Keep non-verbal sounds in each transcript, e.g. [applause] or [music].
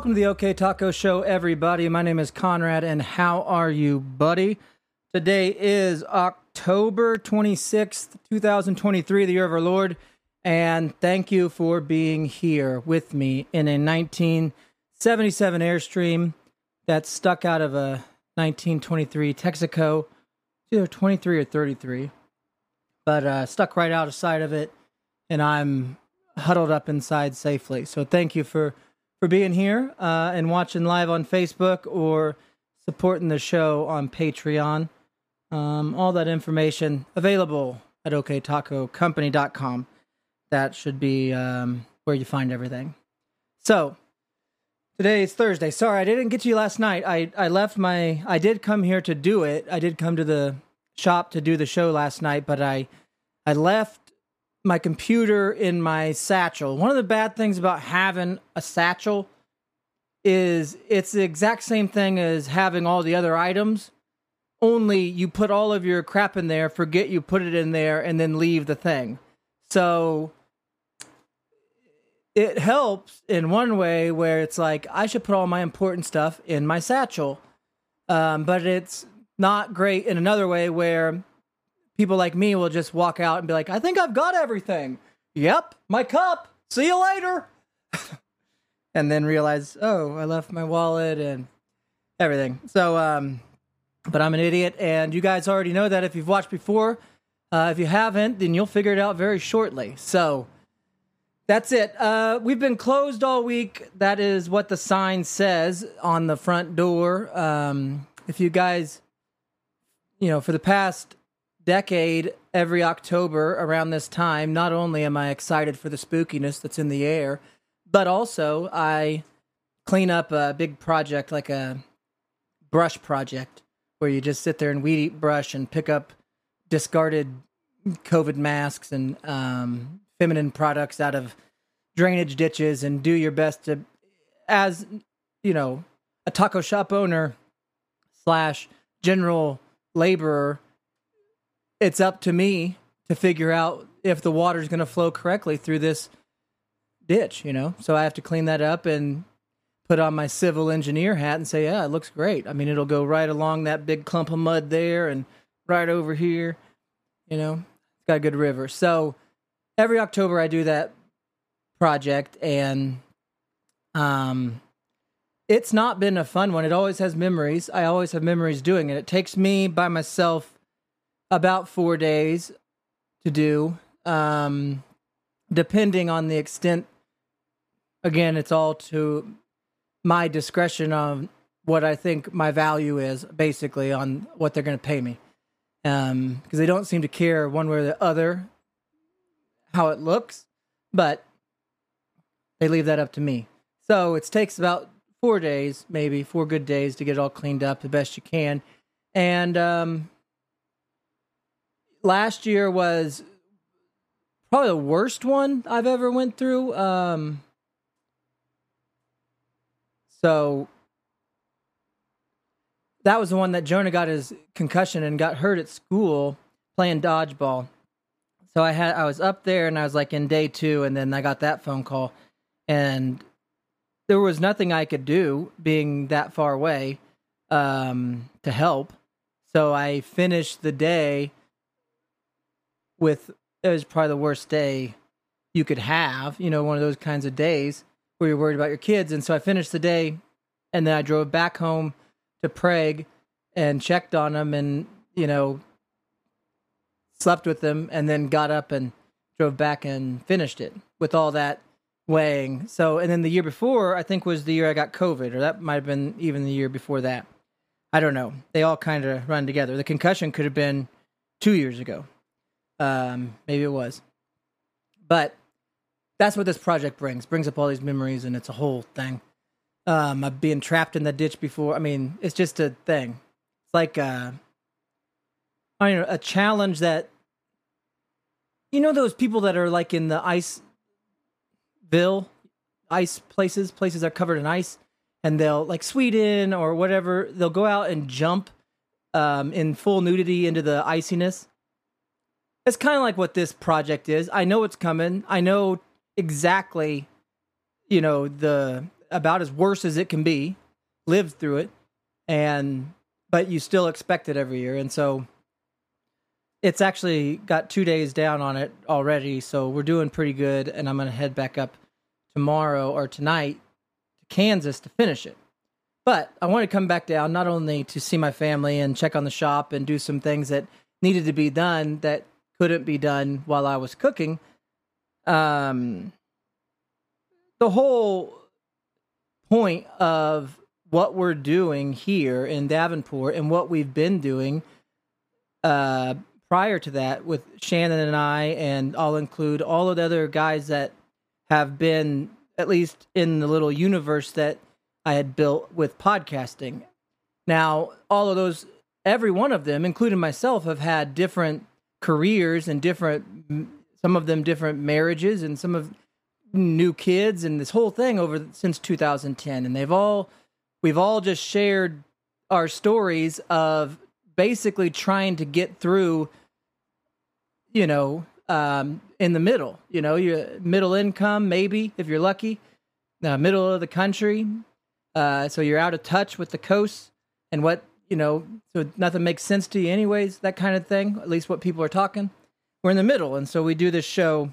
Welcome to the OK Taco Show, everybody. My name is Conrad, and how are you, buddy? Today is October 26th, 2023, the year of our Lord, and thank you for being here with me in a 1977 Airstream that stuck out of a 1923 Texaco, either 23 or 33, but uh, stuck right out of sight of it, and I'm huddled up inside safely. So thank you for for being here uh, and watching live on Facebook or supporting the show on Patreon. Um, all that information available at oktacocompany.com. That should be um, where you find everything. So, today is Thursday. Sorry, I didn't get to you last night. I, I left my. I did come here to do it. I did come to the shop to do the show last night, but I I left my computer in my satchel. One of the bad things about having a satchel is it's the exact same thing as having all the other items. Only you put all of your crap in there, forget you put it in there, and then leave the thing. So it helps in one way where it's like I should put all my important stuff in my satchel. Um, but it's not great in another way where people like me will just walk out and be like, I think I've got everything. Yep, my cup. See you later. [laughs] and then realize, oh, I left my wallet and everything. So, um, but I'm an idiot, and you guys already know that if you've watched before. Uh, if you haven't, then you'll figure it out very shortly. So that's it. Uh, we've been closed all week. That is what the sign says on the front door. Um, if you guys, you know, for the past decade, every October around this time, not only am I excited for the spookiness that's in the air, but also I clean up a big project like a brush project where you just sit there and weed eat brush and pick up discarded COVID masks and um, feminine products out of drainage ditches and do your best to, as you know, a taco shop owner slash general laborer it's up to me to figure out if the water's going to flow correctly through this ditch, you know? So I have to clean that up and put on my civil engineer hat and say, yeah, it looks great. I mean, it'll go right along that big clump of mud there and right over here, you know? It's got a good river. So every October I do that project and um it's not been a fun one. It always has memories. I always have memories doing it. It takes me by myself about four days to do, um, depending on the extent. Again, it's all to my discretion on what I think my value is, basically, on what they're going to pay me. Because um, they don't seem to care one way or the other how it looks, but they leave that up to me. So it takes about four days, maybe four good days to get it all cleaned up the best you can. And um, last year was probably the worst one I've ever went through. Um, so that was the one that Jonah got his concussion and got hurt at school playing dodgeball. So I had I was up there and I was like in day two, and then I got that phone call, and there was nothing I could do being that far away um, to help. So I finished the day with it was probably the worst day you could have, you know, one of those kinds of days where you're worried about your kids. And so I finished the day and then I drove back home to Prague and checked on them and, you know, slept with them and then got up and drove back and finished it with all that weighing. So, and then the year before, I think was the year I got COVID, or that might have been even the year before that. I don't know. They all kind of run together. The concussion could have been two years ago. Um, maybe it was. But that's what this project brings. Brings up all these memories, and it's a whole thing. Um, I've been trapped in the ditch before. I mean, it's just a thing. It's like uh, I don't know, a challenge that you know those people that are like in the iceville, ice places, places that are covered in ice, and they'll like Sweden or whatever. They'll go out and jump um, in full nudity into the iciness it's kind of like what this project is. I know it's coming. I know exactly, you know, the about as worse as it can be, lived through it, and but you still expect it every year, and so it's actually got two days down on it already, so we're doing pretty good. And I'm gonna head back up tomorrow or tonight to Kansas to finish it. But I want to come back down not only to see my family and check on the shop and do some things that needed to be done that couldn't be done while I was cooking. Um, the whole point of what we're doing here in Davenport and what we've been doing uh, prior to that with Shannon and I, and I'll include all of the other guys that have been at least in the little universe that I had built with podcasting. Now, all of those, every one of them, including myself, have had different careers and different, some of them different marriages and some of new kids and this whole thing over since 2010. And they've all, we've all just shared our stories of basically trying to get through, you know, um, in the middle, you know, your middle income, maybe if you're lucky, uh, middle of the country. Uh, so you're out of touch with the coast and what, you know, so nothing makes sense to you, anyways, that kind of thing, at least what people are talking. We're in the middle. And so we do this show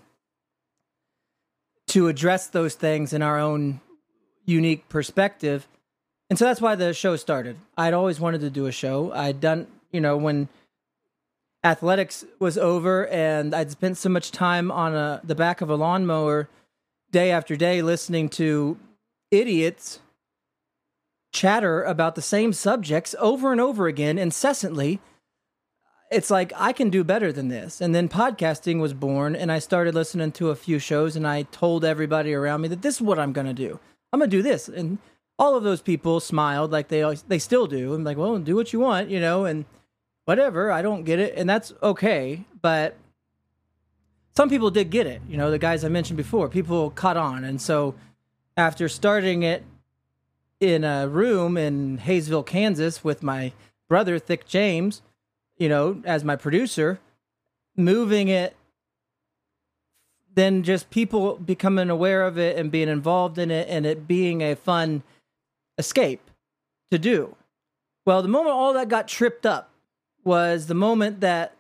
to address those things in our own unique perspective. And so that's why the show started. I'd always wanted to do a show. I'd done, you know, when athletics was over and I'd spent so much time on a, the back of a lawnmower day after day listening to idiots chatter about the same subjects over and over again incessantly it's like I can do better than this. And then podcasting was born, and I started listening to a few shows, and I told everybody around me that this is what I'm going to do. I'm going to do this, and all of those people smiled like they always, they still do. I'm like, well, do what you want, you know, and whatever. I don't get it, and that's okay. But some people did get it. You know, the guys I mentioned before, people caught on, and so after starting it in a room in Haysville, Kansas, with my brother Thick James you know, as my producer, moving it, then just people becoming aware of it and being involved in it and it being a fun escape to do. Well, the moment all that got tripped up was the moment that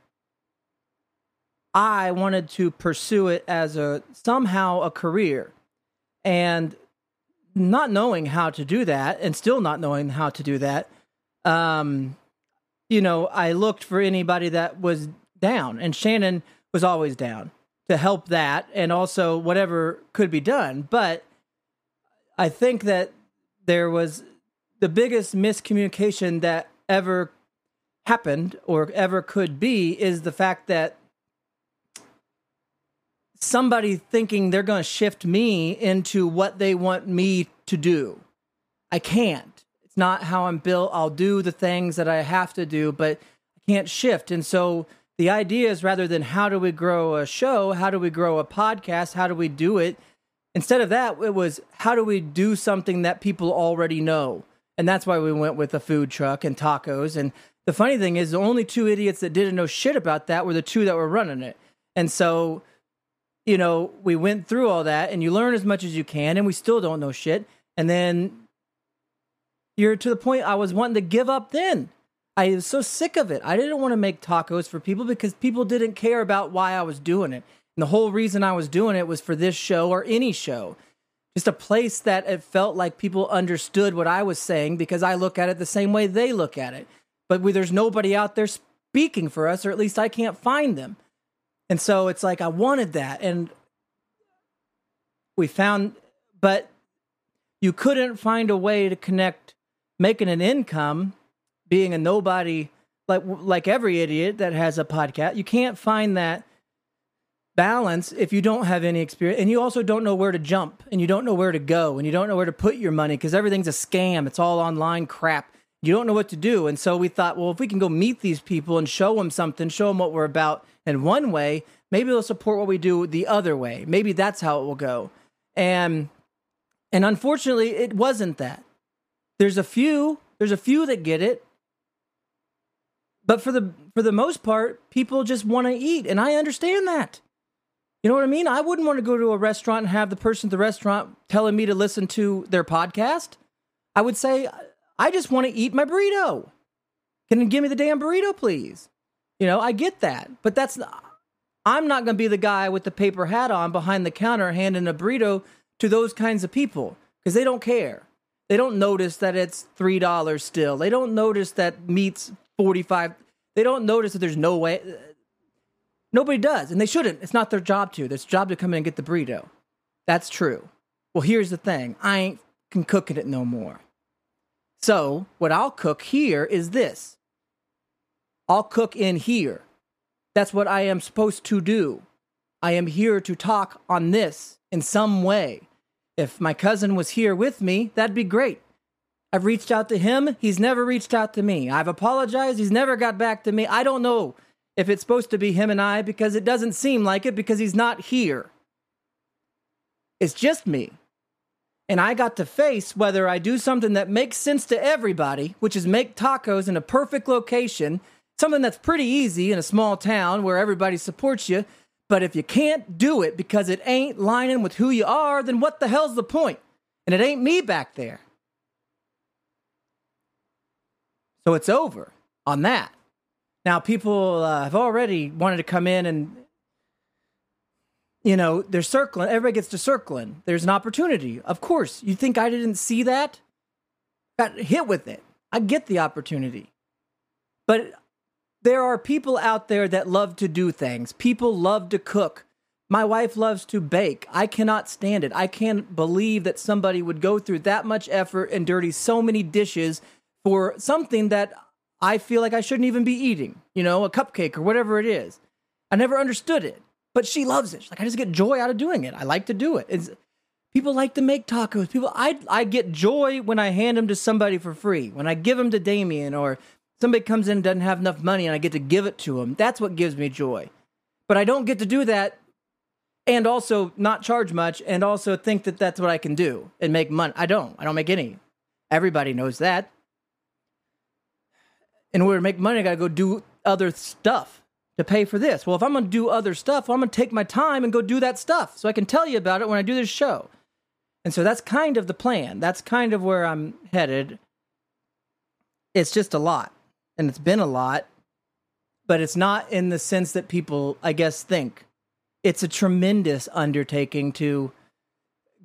I wanted to pursue it as a somehow a career. And not knowing how to do that and still not knowing how to do that, um, you know, I looked for anybody that was down, and Shannon was always down to help that and also whatever could be done. But I think that there was the biggest miscommunication that ever happened or ever could be is the fact that somebody thinking they're going to shift me into what they want me to do. I can't It's not how I'm built. I'll do the things that I have to do, but I can't shift. And so the idea is rather than how do we grow a show, how do we grow a podcast, how do we do it? Instead of that, it was how do we do something that people already know? And that's why we went with a food truck and tacos. And the funny thing is, the only two idiots that didn't know shit about that were the two that were running it. And so, you know, we went through all that and you learn as much as you can, and we still don't know shit. And then you're to the point I was wanting to give up then. I was so sick of it. I didn't want to make tacos for people because people didn't care about why I was doing it. And the whole reason I was doing it was for this show or any show. Just a place that it felt like people understood what I was saying because I look at it the same way they look at it. But we, there's nobody out there speaking for us, or at least I can't find them. And so it's like I wanted that. And we found, but you couldn't find a way to connect making an income, being a nobody like like every idiot that has a podcast. You can't find that balance if you don't have any experience and you also don't know where to jump and you don't know where to go and you don't know where to put your money because everything's a scam. It's all online crap. You don't know what to do. And so we thought, well, if we can go meet these people and show them something, show them what we're about in one way, maybe they'll support what we do the other way. Maybe that's how it will go. And and unfortunately, it wasn't that. There's a few, there's a few that get it. But for the for the most part, people just want to eat, and I understand that. You know what I mean? I wouldn't want to go to a restaurant and have the person at the restaurant telling me to listen to their podcast. I would say, I just want to eat my burrito. Can you give me the damn burrito, please? You know, I get that, but that's I'm not going to be the guy with the paper hat on behind the counter handing a burrito to those kinds of people because they don't care. They don't notice that it's three dollars still. They don't notice that meat's forty five. They don't notice that there's no way. Uh, nobody does, and they shouldn't. It's not their job to. It's job to come in and get the burrito. That's true. Well, here's the thing. I ain't can cooking it no more. So what I'll cook here is this. I'll cook in here. That's what I am supposed to do. I am here to talk on this in some way. If my cousin was here with me, that'd be great. I've reached out to him. He's never reached out to me. I've apologized. He's never got back to me. I don't know if it's supposed to be him and I because it doesn't seem like it because he's not here. It's just me. And I got to face whether I do something that makes sense to everybody, which is make tacos in a perfect location something that's pretty easy in a small town where everybody supports you. But if you can't do it because it ain't lining with who you are, then what the hell's the point? And it ain't me back there. So it's over on that. Now, people uh, have already wanted to come in and, you know, they're circling. Everybody gets to circling. There's an opportunity. Of course. You think I didn't see that? Got hit with it. I get the opportunity. But there are people out there that love to do things. People love to cook. My wife loves to bake. I cannot stand it. I can't believe that somebody would go through that much effort and dirty so many dishes for something that I feel like I shouldn't even be eating, you know, a cupcake or whatever it is. I never understood it, but she loves it. She's like, I just get joy out of doing it. I like to do it. It's, people like to make tacos. People, I, I get joy when I hand them to somebody for free. When I give them to Damien or somebody comes in and doesn't have enough money and I get to give it to them. That's what gives me joy. But I don't get to do that and also not charge much and also think that that's what I can do and make money. I don't. I don't make any. Everybody knows that. In order to make money, I got to go do other stuff to pay for this. Well, if I'm going to do other stuff, well, I'm going to take my time and go do that stuff so I can tell you about it when I do this show. And so that's kind of the plan. That's kind of where I'm headed. It's just a lot and it's been a lot, but it's not in the sense that people, I guess, think. It's a tremendous undertaking to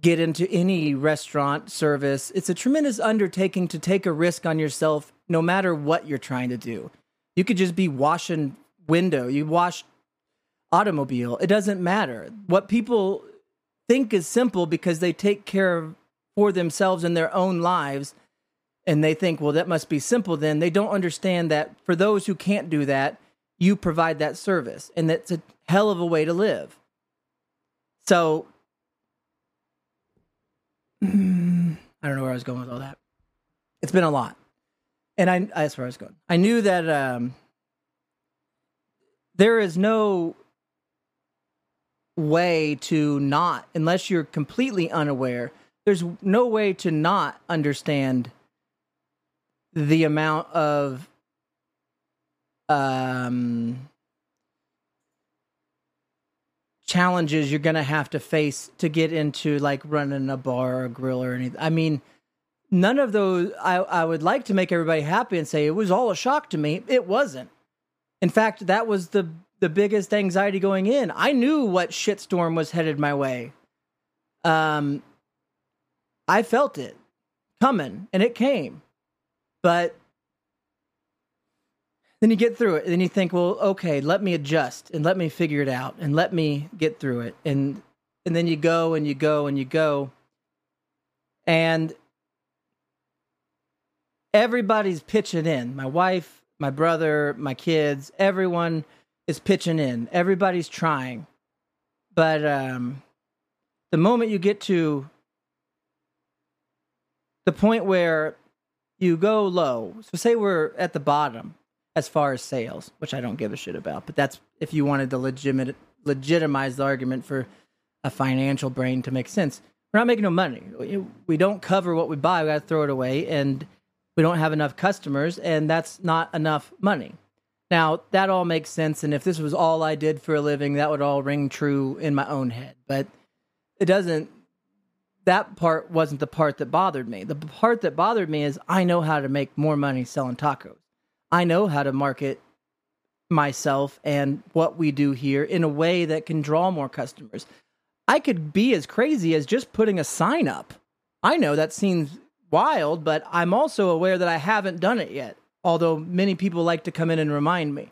get into any restaurant service. It's a tremendous undertaking to take a risk on yourself no matter what you're trying to do. You could just be washing window, you wash automobile. It doesn't matter. What people think is simple because they take care of for themselves in their own lives and they think, well, that must be simple then. They don't understand that for those who can't do that, you provide that service. And that's a hell of a way to live. So, [sighs] I don't know where I was going with all that. It's been a lot. And I, that's where I was going. I knew that um, there is no way to not, unless you're completely unaware, there's no way to not understand the amount of um, challenges you're going to have to face to get into like running a bar or a grill or anything. I mean, none of those, I, I would like to make everybody happy and say it was all a shock to me. It wasn't. In fact, that was the, the biggest anxiety going in. I knew what shitstorm was headed my way. Um, I felt it coming and it came. But then you get through it and then you think, well, okay, let me adjust and let me figure it out and let me get through it. And and then you go and you go and you go. And everybody's pitching in. My wife, my brother, my kids, everyone is pitching in. Everybody's trying. But um the moment you get to the point where you go low. So say we're at the bottom as far as sales, which I don't give a shit about, but that's if you wanted to legitimate legitimize the argument for a financial brain to make sense. We're not making no money. We don't cover what we buy. We got to throw it away, and we don't have enough customers, and that's not enough money. Now, that all makes sense. And if this was all I did for a living, that would all ring true in my own head. But it doesn't, that part wasn't the part that bothered me. The part that bothered me is I know how to make more money selling tacos. I know how to market myself and what we do here in a way that can draw more customers. I could be as crazy as just putting a sign up. I know that seems wild, but I'm also aware that I haven't done it yet, although many people like to come in and remind me.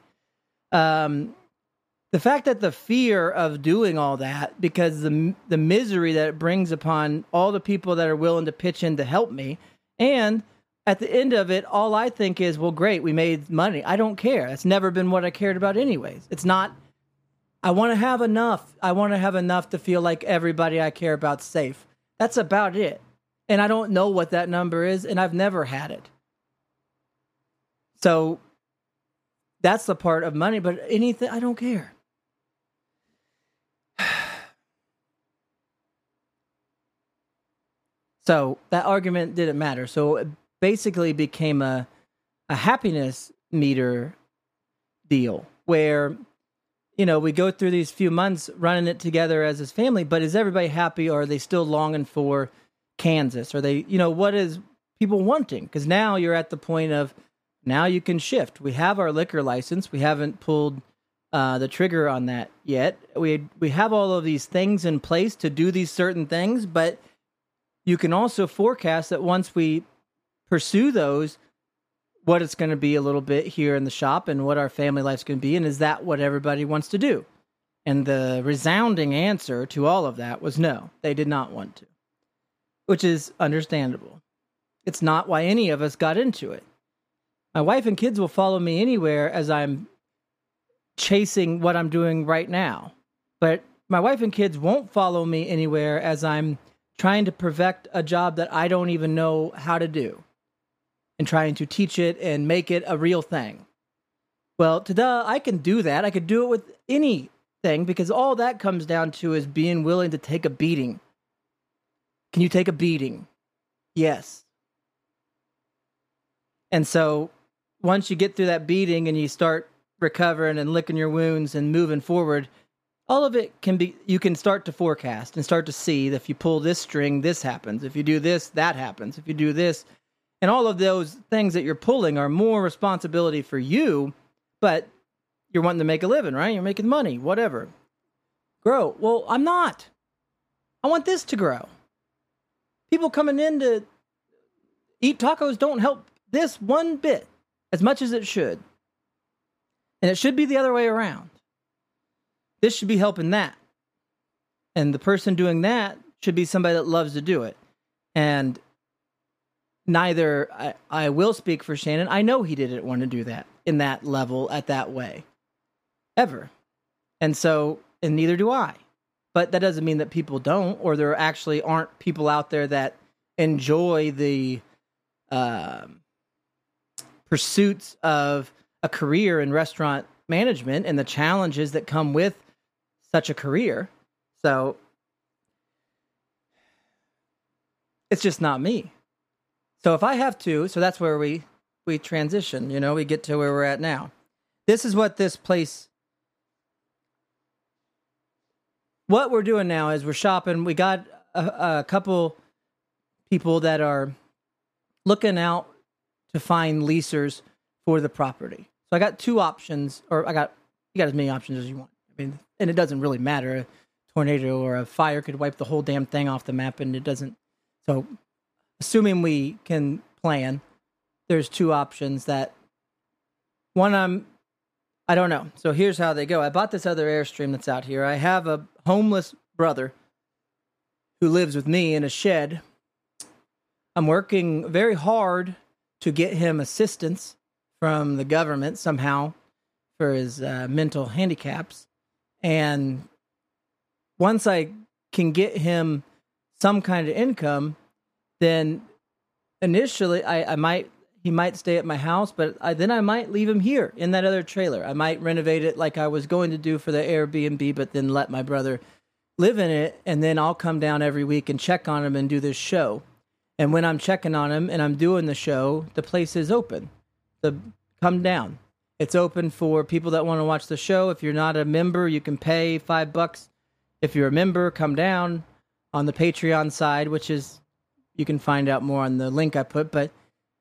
Um, the fact that the fear of doing all that, because the the misery that it brings upon all the people that are willing to pitch in to help me, and at the end of it, all I think is, well, great, we made money. I don't care. That's never been what I cared about, anyways. It's not. I want to have enough. I want to have enough to feel like everybody I care about's safe. That's about it. And I don't know what that number is, and I've never had it. So that's the part of money, but anything, I don't care. So that argument didn't matter. So it basically became a a happiness meter deal where you know we go through these few months running it together as his family, but is everybody happy or are they still longing for Kansas? Are they you know what is people wanting? Because now you're at the point of now you can shift. We have our liquor license. We haven't pulled uh, the trigger on that yet. We we have all of these things in place to do these certain things, but you can also forecast that once we pursue those, what it's going to be a little bit here in the shop and what our family life's going to be, and is that what everybody wants to do? And the resounding answer to all of that was no, they did not want to, which is understandable. It's not why any of us got into it. My wife and kids will follow me anywhere as I'm chasing what I'm doing right now. But my wife and kids won't follow me anywhere as I'm trying to perfect a job that I don't even know how to do and trying to teach it and make it a real thing. Well, tada, I can do that. I could do it with anything because all that comes down to is being willing to take a beating. Can you take a beating? Yes. And so once you get through that beating and you start recovering and licking your wounds and moving forward, all of it can be you can start to forecast and start to see that if you pull this string, this happens. If you do this, that happens. If you do this, and all of those things that you're pulling are more responsibility for you, but you're wanting to make a living, right? You're making money, whatever. Grow. Well, I'm not. I want this to grow. People coming in to eat tacos don't help this one bit as much as it should. And it should be the other way around. This should be helping that. And the person doing that should be somebody that loves to do it. And neither I, I will speak for Shannon. I know he didn't want to do that in that level at that way. Ever. And so and neither do I. But that doesn't mean that people don't, or there actually aren't people out there that enjoy the um, pursuits of a career in restaurant management and the challenges that come with such a career. So it's just not me. So if I have to, so that's where we we transition, you know, we get to where we're at now. This is what this place what we're doing now is we're shopping. We got a, a couple people that are looking out to find leasers for the property. So I got two options, or I got you got as many options as you want. Mean, and it doesn't really matter. A tornado or a fire could wipe the whole damn thing off the map, and it doesn't. So, assuming we can plan, there's two options that one I'm I don't know. So here's how they go. I bought this other airstream that's out here. I have a homeless brother who lives with me in a shed. I'm working very hard to get him assistance from the government somehow for his uh, mental handicaps. And once I can get him some kind of income, then initially I, I might he might stay at my house, but I, then I might leave him here in that other trailer. I might renovate it like I was going to do for the Airbnb, but then let my brother live in it, and then I'll come down every week and check on him and do this show. And when I'm checking on him and I'm doing the show, the place is open. The come down. It's open for people that want to watch the show. If you're not a member, you can pay five bucks. If you're a member, come down on the Patreon side, which is you can find out more on the link I put, but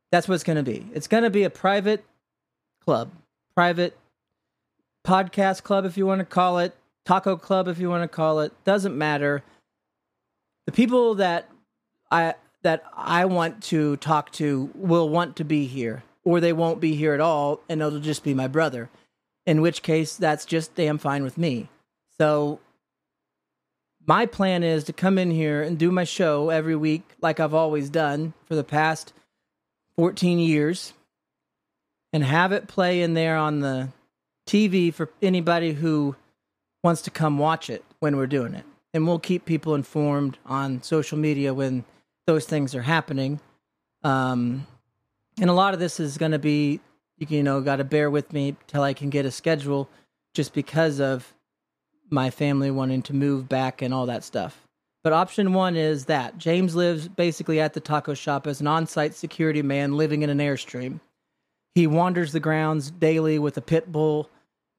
that's what it's going to be. It's going to be a private club, private podcast club, if you want to call it, taco club, if you want to call it. Doesn't matter. The people that I that I want to talk to will want to be here, or they won't be here at all, and it'll just be my brother. In which case, that's just damn fine with me. So, my plan is to come in here and do my show every week, like I've always done for the past 14 years, and have it play in there on the TV for anybody who wants to come watch it when we're doing it. And we'll keep people informed on social media when those things are happening. Um, and a lot of this is going to be, you know, got to bear with me till I can get a schedule just because of my family wanting to move back and all that stuff. But option one is that James lives basically at the taco shop as an on site security man living in an Airstream. He wanders the grounds daily with a pit bull,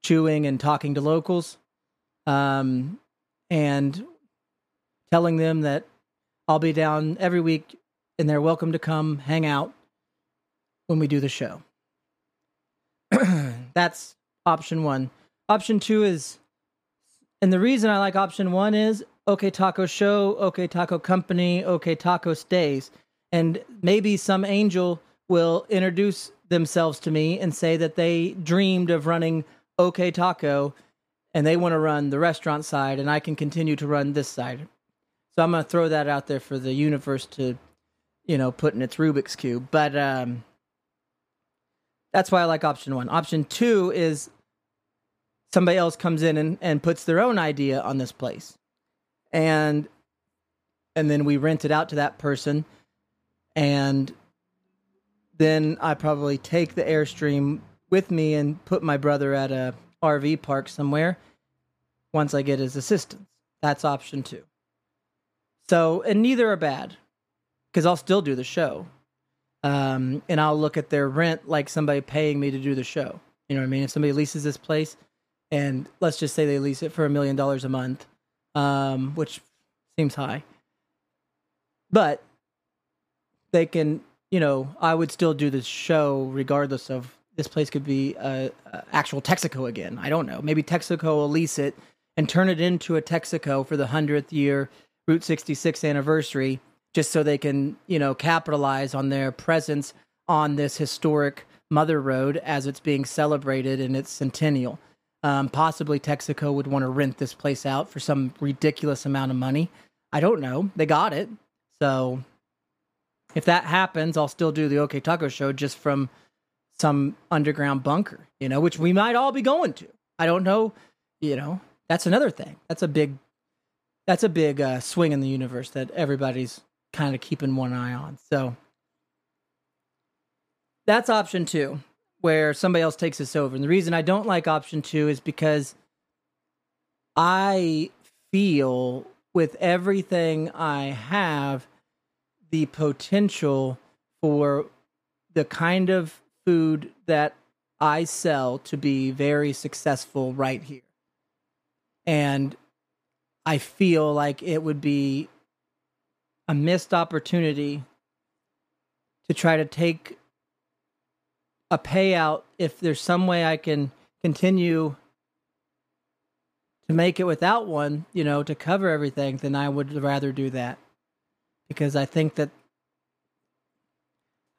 chewing and talking to locals, um, and telling them that I'll be down every week and they're welcome to come hang out when we do the show. [clears throat] That's option one. Option two is, and the reason I like option one is OK Taco Show, OK Taco Company, OK Taco Stays. And maybe some angel will introduce themselves to me and say that they dreamed of running OK Taco and they want to run the restaurant side and I can continue to run this side. So I'm going to throw that out there for the universe to, you know, put in its Rubik's cube. But um, that's why I like option one. Option two is somebody else comes in and, and puts their own idea on this place, and and then we rent it out to that person, and then I probably take the airstream with me and put my brother at a RV park somewhere. Once I get his assistance, that's option two. So, and neither are bad because I'll still do the show. Um, and I'll look at their rent like somebody paying me to do the show. You know what I mean? If somebody leases this place and let's just say they lease it for a million dollars a month, um, which seems high, but they can, you know, I would still do the show regardless of this place could be a, a actual Texaco again. I don't know. Maybe Texaco will lease it and turn it into a Texaco for the hundredth year Route 66 anniversary just so they can, you know, capitalize on their presence on this historic mother road as it's being celebrated in its centennial. Um, possibly Texaco would want to rent this place out for some ridiculous amount of money. I don't know. They got it. So if that happens, I'll still do the OK Taco show just from some underground bunker, you know, which we might all be going to. I don't know. You know, that's another thing. That's a big that's a big uh, swing in the universe that everybody's kind of keeping one eye on. So that's option two, where somebody else takes us over. And the reason I don't like option two is because I feel with everything I have the potential for the kind of food that I sell to be very successful right here. And I feel like it would be a missed opportunity to try to take a payout if there's some way I can continue to make it without one, you know, to cover everything, then I would rather do that. Because I think that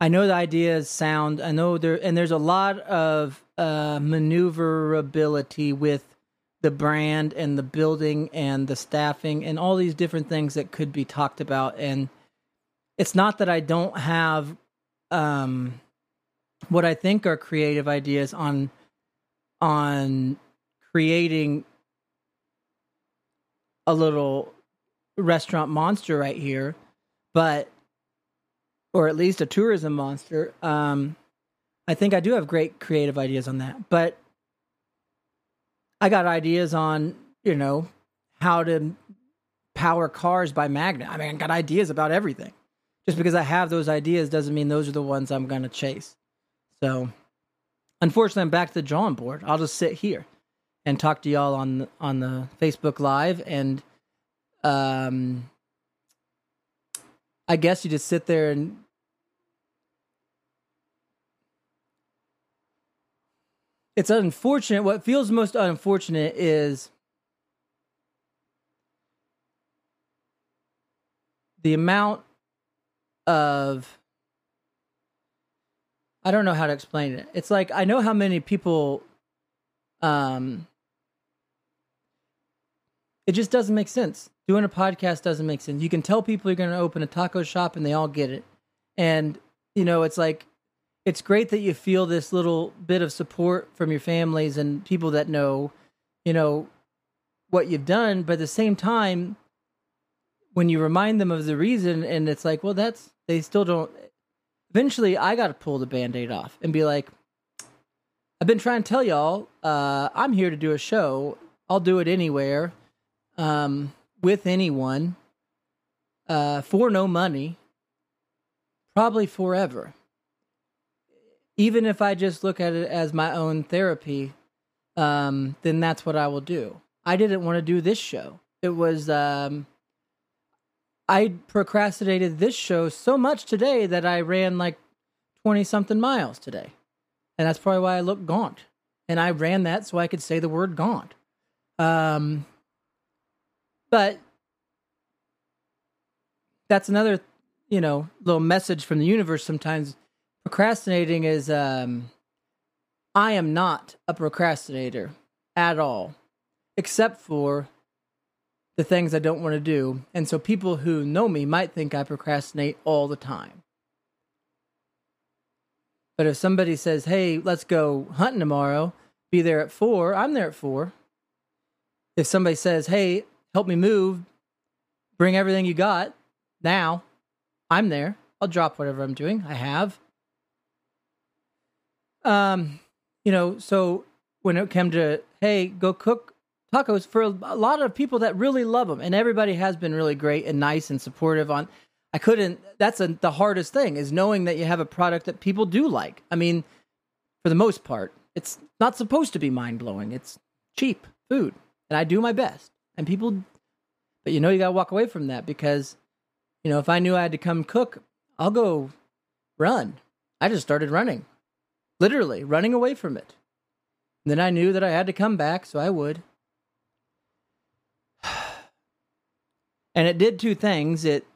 I know the idea is sound, I know there, and there's a lot of uh, maneuverability with the brand and the building and the staffing and all these different things that could be talked about. And it's not that I don't have um what I think are creative ideas on on creating a little restaurant monster right here but or at least a tourism monster. Um I think I do have great creative ideas on that but I got ideas on, you know, how to power cars by magnet. I mean, I got ideas about everything. Just because I have those ideas doesn't mean those are the ones I'm going to chase. So, unfortunately, I'm back to the drawing board. I'll just sit here and talk to y'all on on the Facebook Live, and um, I guess you just sit there and it's unfortunate. What feels most unfortunate is the amount of I don't know how to explain it. It's like I know how many people um it just doesn't make sense. Doing a podcast doesn't make sense. You can tell people you're going to open a taco shop and they all get it. And you know, it's like it's great that you feel this little bit of support from your families and people that know, you know, what you've done, but at the same time when you remind them of the reason and it's like, well, that's they still don't eventually I got to pull the band-aid off and be like I've been trying to tell y'all uh I'm here to do a show. I'll do it anywhere um with anyone uh for no money probably forever even if I just look at it as my own therapy, um, then that's what I will do. I didn't want to do this show. It was um, I procrastinated this show so much today that I ran like twenty something miles today, and that's probably why I look gaunt. And I ran that so I could say the word gaunt. Um, but that's another, you know, little message from the universe. Sometimes procrastinating is um I am not a procrastinator at all, except for the things I don't want to do. And so people who know me might think I procrastinate all the time. But if somebody says, hey, let's go hunting tomorrow, be there at four, I'm there at four. If somebody says, hey, help me move, bring everything you got now, I'm there. I'll drop whatever I'm doing. I have. Um, you know, so when it came to hey, go cook tacos for a lot of people that really love them, and everybody has been really great and nice and supportive on. I couldn't. That's a, the hardest thing is knowing that you have a product that people do like. I mean, for the most part, it's not supposed to be mind blowing. It's cheap food, and I do my best. And people, but you know, you got to walk away from that because, you know, if I knew I had to come cook, I'll go run. I just started running literally running away from it. And then I knew that I had to come back, so I would. [sighs] And it did two things. It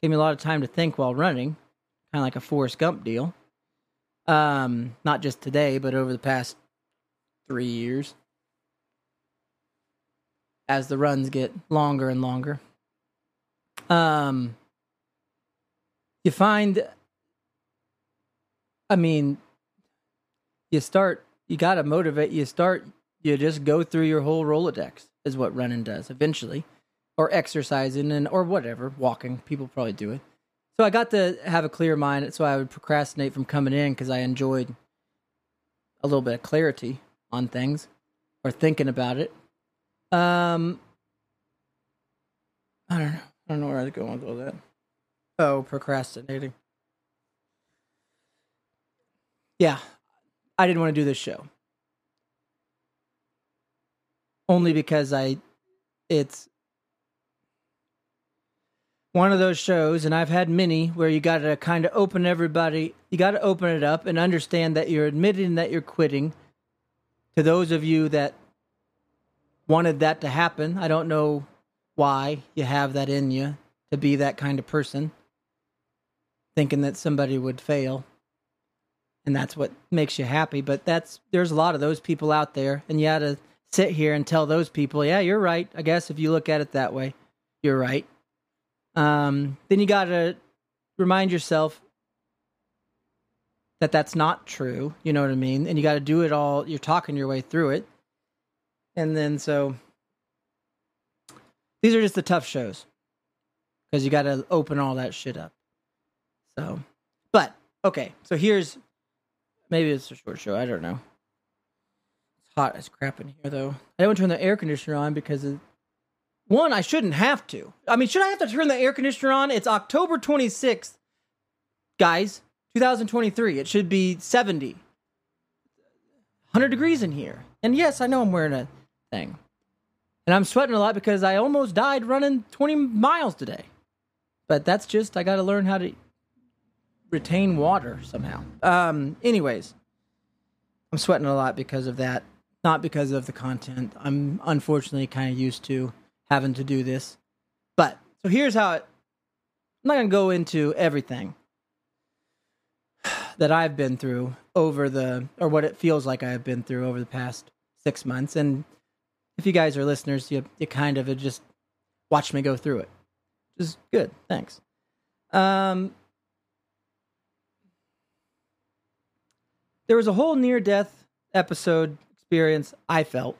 gave me a lot of time to think while running, kind of like a Forrest Gump deal. Um, not just today, but over the past three years. As the runs get longer and longer. Um, you find, I mean, you start you got to motivate you start you just go through your whole rolodex is what running does eventually or exercising and or whatever walking people probably do it. So i got to have a clear mind so i would procrastinate from coming in because i enjoyed a little bit of clarity on things or thinking about it. Um i don't know. I don't know where i was going with all that. Oh procrastinating. Yeah I didn't want to do this show. Only because I it's one of those shows and I've had many where you got to kind of open everybody, you got to open it up and understand that you're admitting that you're quitting. To those of you that wanted that to happen, I don't know why you have that in you to be that kind of person thinking that somebody would fail and that's what makes you happy. But that's there's a lot of those people out there, and you got to sit here and tell those people, yeah, you're right. I guess if you look at it that way, you're right. Um, then you got to remind yourself that that's not true. You know what I mean? And you got to do it all. You're talking your way through it, and then so these are just the tough shows because you got to open all that shit up. So, but okay, so here's Maybe it's a short show. I don't know. It's hot as crap in here, though. I don't turn the air conditioner on because of, one, I shouldn't have to. I mean, should I have to turn the air conditioner on? It's October 26th, guys, 2023. It should be 70. 100 degrees in here. And yes, I know I'm wearing a thing. And I'm sweating a lot because I almost died running 20 miles today. But that's just, I got to learn how to retain water somehow. Um, anyways, I'm sweating a lot because of that, not because of the content. I'm unfortunately kind of used to having to do this. But so here's how it, I'm not to go into everything that I've been through over the, or what it feels like I've been through over the past six months. And if you guys are listeners, you, you kind of just watch me go through it, which is good. Thanks. Um, there was a whole near death episode experience I felt,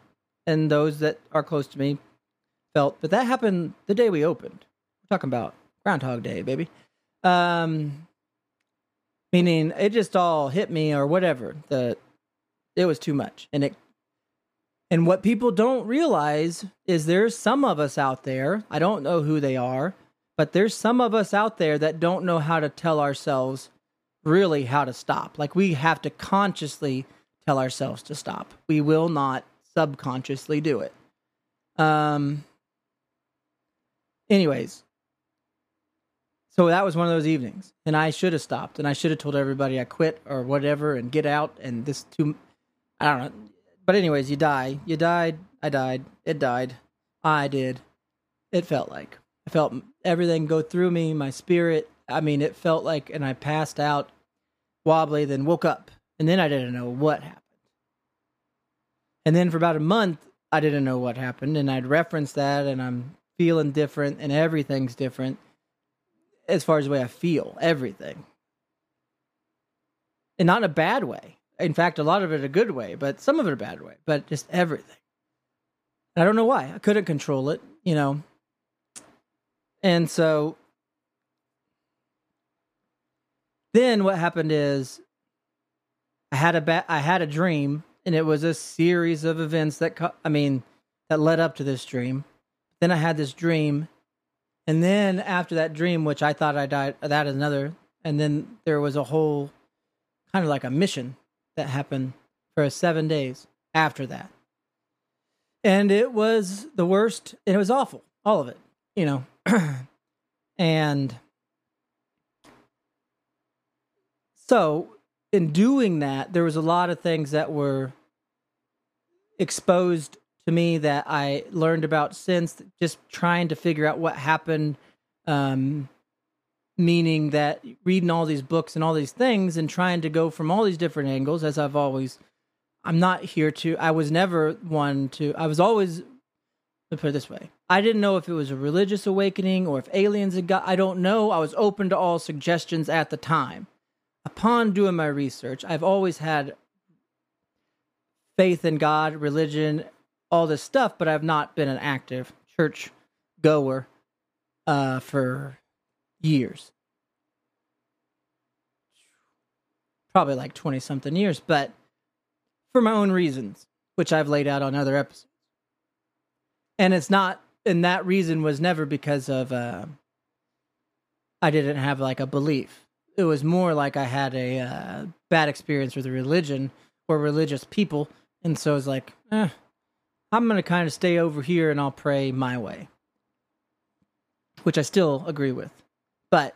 and those that are close to me felt, but that happened the day we opened. We're talking about Groundhog Day, baby. Um, meaning it just all hit me or whatever. The it was too much, and it and what people don't realize is there's some of us out there. I don't know who they are, but there's some of us out there that don't know how to tell ourselves really how to stop. Like we have to consciously tell ourselves to stop. We will not subconsciously do it. Um anyways, so that was one of those evenings, and I should have stopped, and I should have told everybody I quit or whatever, and get out. And this too, I don't know. But anyways, you die. You died. I died. It died. I did. It felt like I felt everything go through me, my spirit. I mean, it felt like, and I passed out wobbly, then woke up, and then I didn't know what happened. And then for about a month, I didn't know what happened, and I'd reference that, and I'm feeling different, and everything's different as far as the way I feel, everything. And not in a bad way. In fact, a lot of it a good way, but some of it a bad way, but just everything. I don't know why. I couldn't control it, you know. And so then what happened is I had a ba- I had a dream and it was a series of events that co- I mean that led up to this dream. Then I had this dream and then after that dream, which I thought I died, that is another. And then there was a whole kind of like a mission that happened for seven days after that. And it was the worst, and it was awful, all of it, you know. [clears throat] and so, in doing that, there was a lot of things that were exposed to me that I learned about since just trying to figure out what happened. Um, meaning that reading all these books and all these things and trying to go from all these different angles, as I've always, I'm not here to, I was never one to, I was always, put it this way. I didn't know if it was a religious awakening or if aliens had got, I don't know. I was open to all suggestions at the time. Upon doing my research, I've always had faith in God, religion, all this stuff, but I've not been an active church goer uh, for years. Probably like 20 something years, but for my own reasons, which I've laid out on other episodes. And it's not, and that reason was never because of, uh, I didn't have like a belief. It was more like I had a uh, bad experience with religion or religious people. And so it's like, eh, I'm going to kind of stay over here and I'll pray my way, which I still agree with. But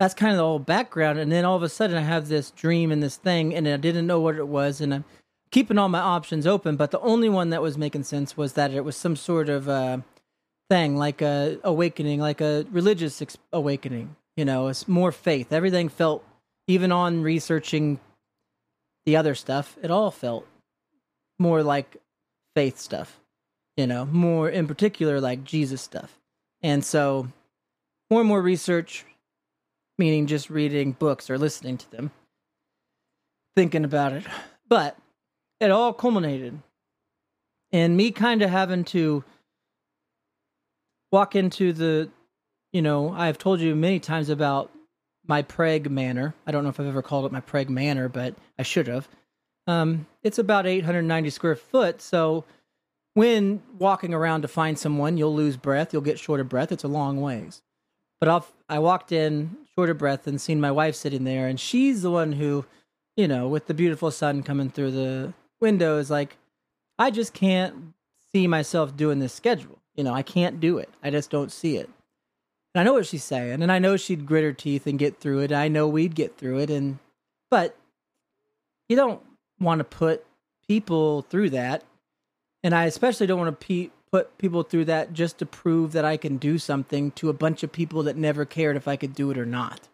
that's kind of the whole background. And then all of a sudden, I have this dream and this thing, and I didn't know what it was. And I'm keeping all my options open. But the only one that was making sense was that it was some sort of uh, thing, like a awakening, like a religious ex- awakening. You know, it's more faith. Everything felt, even on researching the other stuff, it all felt more like faith stuff, you know, more in particular like Jesus stuff. And so more and more research, meaning just reading books or listening to them, thinking about it. But it all culminated in me kind of having to walk into the, you know, I've told you many times about my Preg Manor. I don't know if I've ever called it my Preg Manor, but I should have. Um, it's about 890 square foot. So when walking around to find someone, you'll lose breath. You'll get short of breath. It's a long ways. But I'll, I walked in short of breath and seen my wife sitting there, and she's the one who you know, with the beautiful sun coming through the windows, like I just can't see myself doing this schedule. You know, I can't do it. I just don't see it. And I know what she's saying, and I know she'd grit her teeth and get through it. I know we'd get through it, and but you don't want to put people through that, and I especially don't want to pe- put people through that just to prove that I can do something to a bunch of people that never cared if I could do it or not.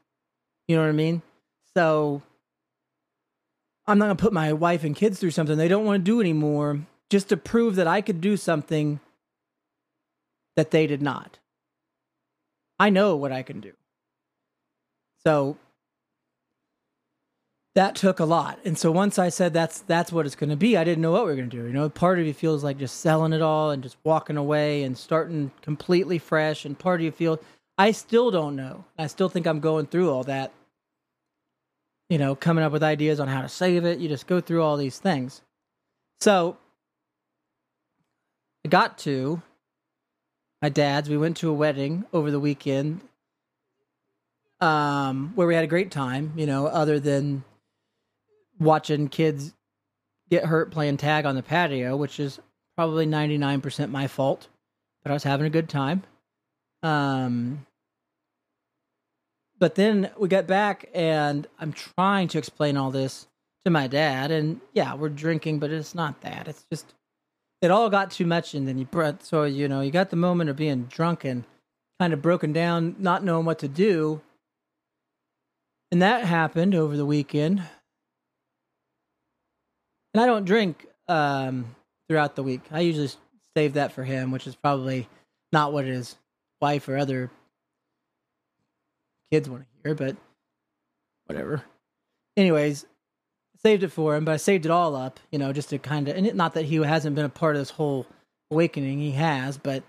You know what I mean? So I'm not to put my wife and kids through something they don't want to do anymore just to prove that I could do something that they did not. I know what I can do. So that took a lot. And so once I said that's that's what it's going to be, I didn't know what we were going to do. You know, part of you feels like just selling it all and just walking away and starting completely fresh and part of you feels I still don't know. I still think I'm going through all that. You know, coming up with ideas on how to save it. You just go through all these things. So I got to my dad's. We went to a wedding over the weekend um, where we had a great time, you know, other than watching kids get hurt playing tag on the patio, which is probably 99% my fault, but I was having a good time. Um, but then we got back and I'm trying to explain all this to my dad and yeah, we're drinking, but it's not that. It's just it all got too much, and then you brought so you know you got the moment of being drunk and kind of broken down, not knowing what to do, and that happened over the weekend. And I don't drink um, throughout the week. I usually save that for him, which is probably not what his wife or other kids want to hear, but whatever. Anyways, saved it for him, but I saved it all up, you know, just to kind of, and it, not that he hasn't been a part of this whole awakening, he has, but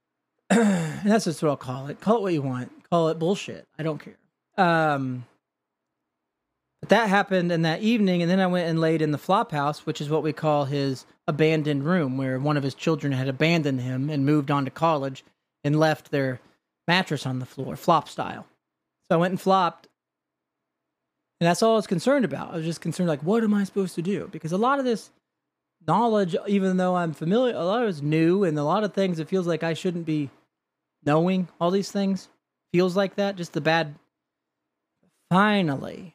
[clears throat] that's just what I'll call it. Call it what you want. Call it bullshit. I don't care. Um, but that happened in that evening, and then I went and laid in the flop house, which is what we call his abandoned room, where one of his children had abandoned him and moved on to college and left their mattress on the floor, flop style. So I went and flopped and that's all I was concerned about. I was just concerned, like, what am I supposed to do? Because a lot of this knowledge, even though I'm familiar, a lot of it's new, and a lot of things it feels like I shouldn't be knowing all these things. Feels like that. Just the bad. Finally,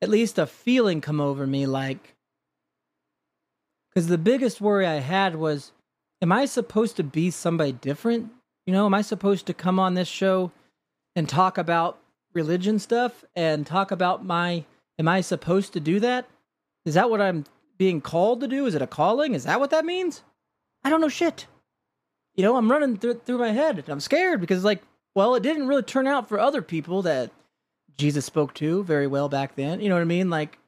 at least a feeling come over me like. Because the biggest worry I had was, am I supposed to be somebody different? You know, am I supposed to come on this show and talk about religion stuff and talk about my am I supposed to do that? Is that what I'm being called to do? Is it a calling? Is that what that means? I don't know shit. You know, I'm running through through my head. I'm scared because like, well, it didn't really turn out for other people that Jesus spoke to very well back then. You know what I mean? Like,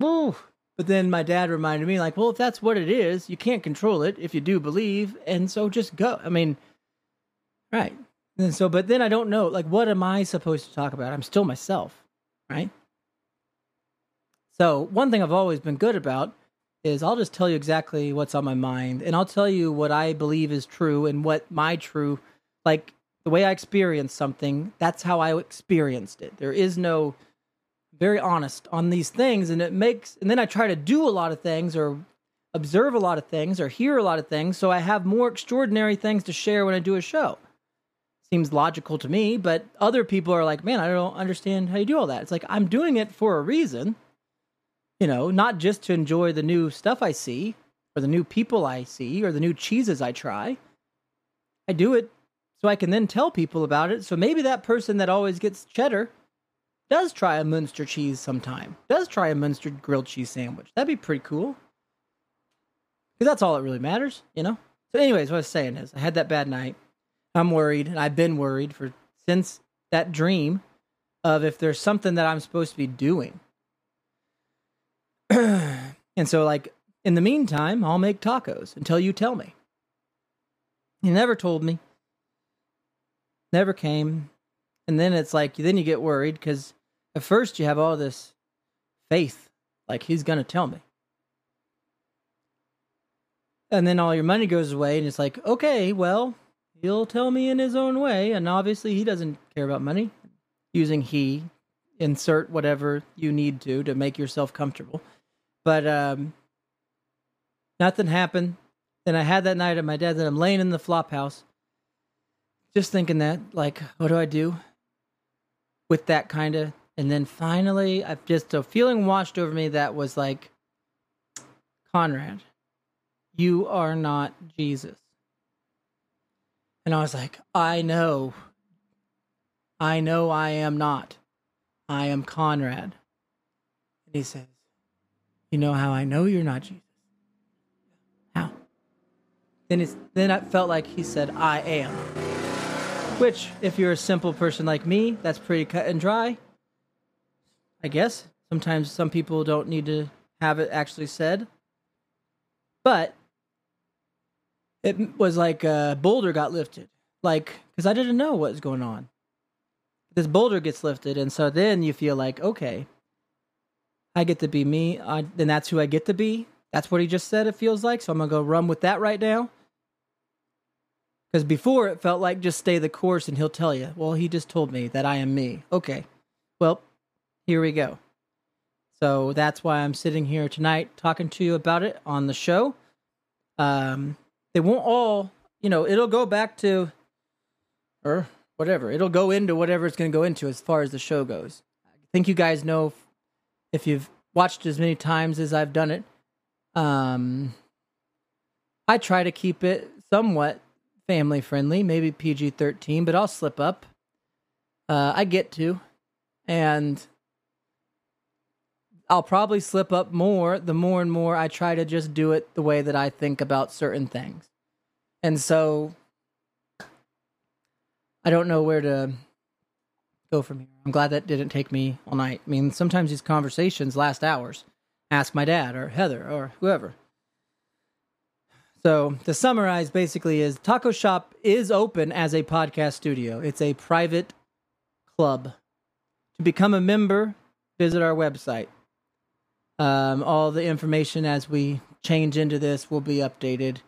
woo. But then my dad reminded me, like, well, if that's what it is, you can't control it if you do believe, and so just go. I mean, right. And so, but then I don't know, like, what am I supposed to talk about? I'm still myself, right? So, one thing I've always been good about is I'll just tell you exactly what's on my mind and I'll tell you what I believe is true and what my true, like, the way I experience something, that's how I experienced it. There is no very honest on these things. And it makes, and then I try to do a lot of things or observe a lot of things or hear a lot of things. So I have more extraordinary things to share when I do a show seems logical to me, but other people are like, man, I don't understand how you do all that. It's like, I'm doing it for a reason, you know, not just to enjoy the new stuff I see or the new people I see or the new cheeses I try. I do it so I can then tell people about it. So maybe that person that always gets cheddar does try a Munster cheese sometime, does try a Munster grilled cheese sandwich. That'd be pretty cool. Because that's all that really matters, you know? So, anyways, what I was saying is, I had that bad night. I'm worried, and I've been worried for since that dream of if there's something that I'm supposed to be doing. [clears throat] and so, like, in the meantime, I'll make tacos until you tell me. You never told me, never came. And then it's like, then you get worried because at first you have all this faith, like, he's going to tell me. And then all your money goes away, and it's like, okay, well, he'll tell me in his own way. And obviously, he doesn't care about money. Using he insert whatever you need to to make yourself comfortable. But um, nothing happened. Then I had that night at my dad's, and I'm laying in the flop house, just thinking that, like, what do I do with that kind of? And then finally, I've just a feeling washed over me that was like, Conrad, you are not Jesus. And I was like, I know. I know I am not. I am Conrad. And he says, You know how I know you're not Jesus? How? Then it's then I felt like he said, I am. Which, if you're a simple person like me, that's pretty cut and dry. I guess. Sometimes some people don't need to have it actually said. But it was like a boulder got lifted. Like, because I didn't know what was going on. This boulder gets lifted, and so then you feel like, okay, I get to be me, I, then that's who I get to be. That's what he just said, it feels like. So I'm to go run with that right now. Because before it felt like just stay the course and he'll tell you, well, he just told me that I am me. Okay. Well, here we go. So that's why I'm sitting here tonight talking to you about it on the show. Um, they won't all, you know, it'll go back to, or whatever. It'll go into whatever it's going to go into as far as the show goes. I think you guys know if, you've watched as many times as I've done it. Um, I try to keep it somewhat family friendly, maybe PG 13, but I'll slip up. Uh, I get to. And I'll probably slip up more the more and more I try to just do it the way that I think about certain things. And so I don't know where to go from here. I'm glad that didn't take me all night. I mean, sometimes these conversations last hours. Ask my dad or Heather or whoever. So, to summarize, basically, is Taco Shop is open as a podcast studio. It's a private club. To become a member, visit our website. Um, all the information as we change into this will be updated,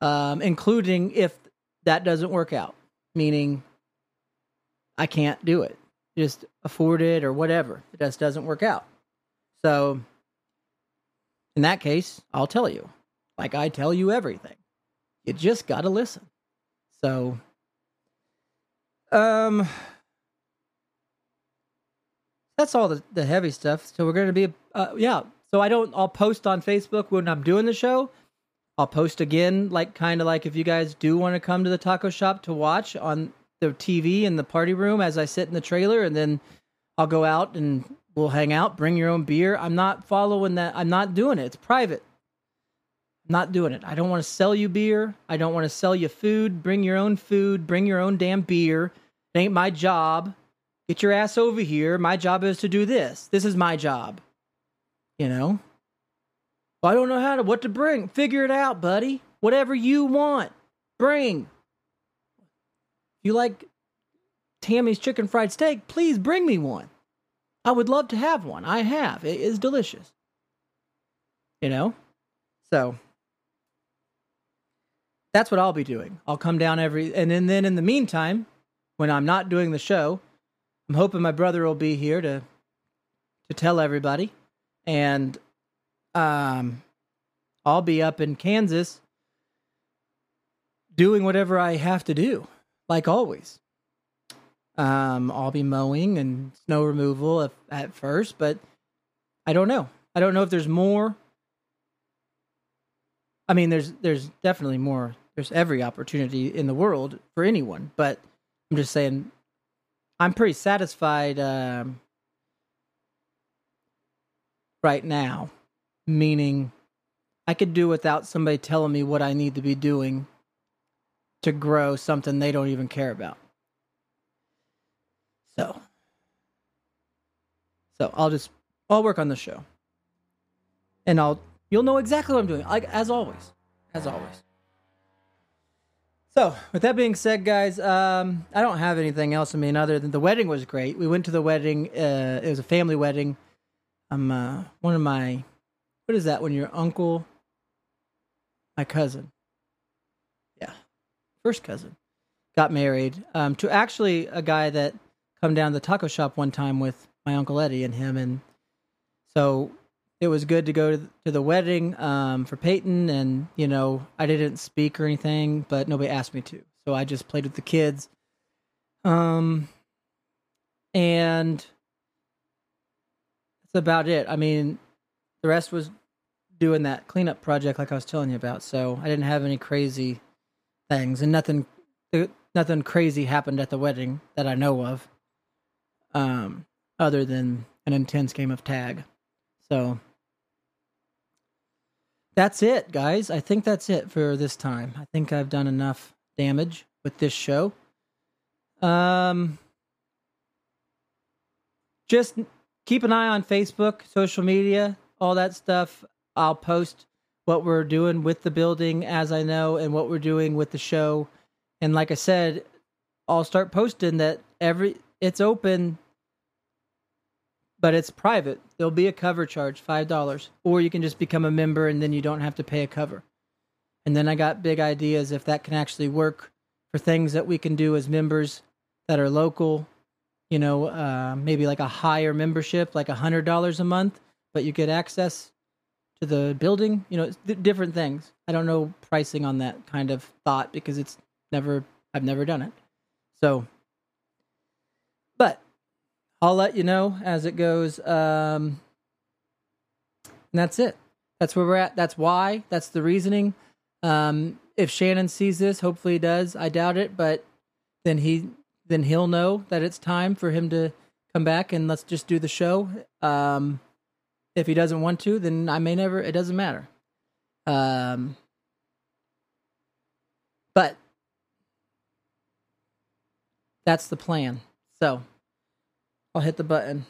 um, including if that doesn't work out, meaning I can't do it, just afford it or whatever. It just doesn't work out. So, in that case, I'll tell you, like I tell you everything. You just got to listen. So, um, that's all the, the heavy stuff. So we're going to be, uh, yeah. So I don't, I'll post on Facebook when I'm doing the show. I'll post again, like kind of like if you guys do want to come to the taco shop to watch on the TV in the party room as I sit in the trailer, and then I'll go out and we'll hang out, bring your own beer. I'm not following that. I'm not doing it. It's private. I'm not doing it. I don't want to sell you beer. I don't want to sell you food. Bring your own food. Bring your own damn beer. It ain't my job. Get your ass over here. My job is to do this. This is my job. You know? I don't know how to what to bring. Figure it out, buddy. Whatever you want, bring. You like Tammy's chicken fried steak, please bring me one. I would love to have one. I have. It is delicious. You know? So that's what I'll be doing. I'll come down every and then, then in the meantime, when I'm not doing the show, I'm hoping my brother will be here to to tell everybody, and um, I'll be up in Kansas doing whatever I have to do, like always. Um, I'll be mowing and snow removal at, at first, but I don't know. I don't know if there's more. I mean, there's there's definitely more. There's every opportunity in the world for anyone, but I'm just saying I'm pretty satisfied um, right now, meaning I could do without somebody telling me what I need to be doing to grow something they don't even care about. So, so I'll just I'll work on the show, and I'll you'll know exactly what I'm doing, like as always, as always. So, with that being said, guys, um, I don't have anything else. I mean, other than the wedding was great. We went to the wedding. Uh, it was a family wedding. Um, uh, one of my, what is that? When your uncle, my cousin, yeah, first cousin, got married um, to actually a guy that come down the taco shop one time with my uncle Eddie and him, and so it was good to go to the wedding um, for Peyton. And you know, I didn't speak or anything, but nobody asked me to, so I just played with the kids. Um, and about it. I mean, the rest was doing that cleanup project like I was telling you about. So I didn't have any crazy things, and nothing, nothing crazy happened at the wedding that I know of. Um, other than an intense game of tag. So that's it, guys. I think that's it for this time. I think I've done enough damage with this show. Um, just keep an eye on Facebook, social media, all that stuff. I'll post what we're doing with the building as I know and what we're doing with the show. And like I said, I'll start posting that every it's open but it's private. There'll be a cover charge, $5, or you can just become a member and then you don't have to pay a cover. And then I got big ideas if that can actually work for things that we can do as members that are local, you know, uh, maybe like a higher membership, like a $100 a month, but you get access to the building, you know, th- different things. I don't know pricing on that kind of thought because it's never, I've never done it. So, but I'll let you know as it goes. Um, and that's it. That's where we're at. That's why. That's the reasoning. Um, if Shannon sees this, hopefully he does. I doubt it, but then he then he'll know that it's time for him to come back and let's just do the show. Um, if he doesn't want to, then I may never. It doesn't matter. Um, but that's the plan. So. I'll hit the button.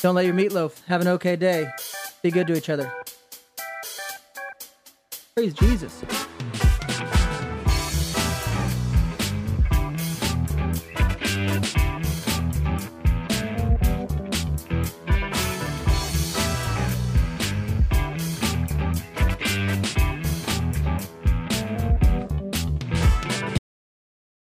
Don't let your meatloaf. Have an okay day. Be good to each other. Praise Jesus.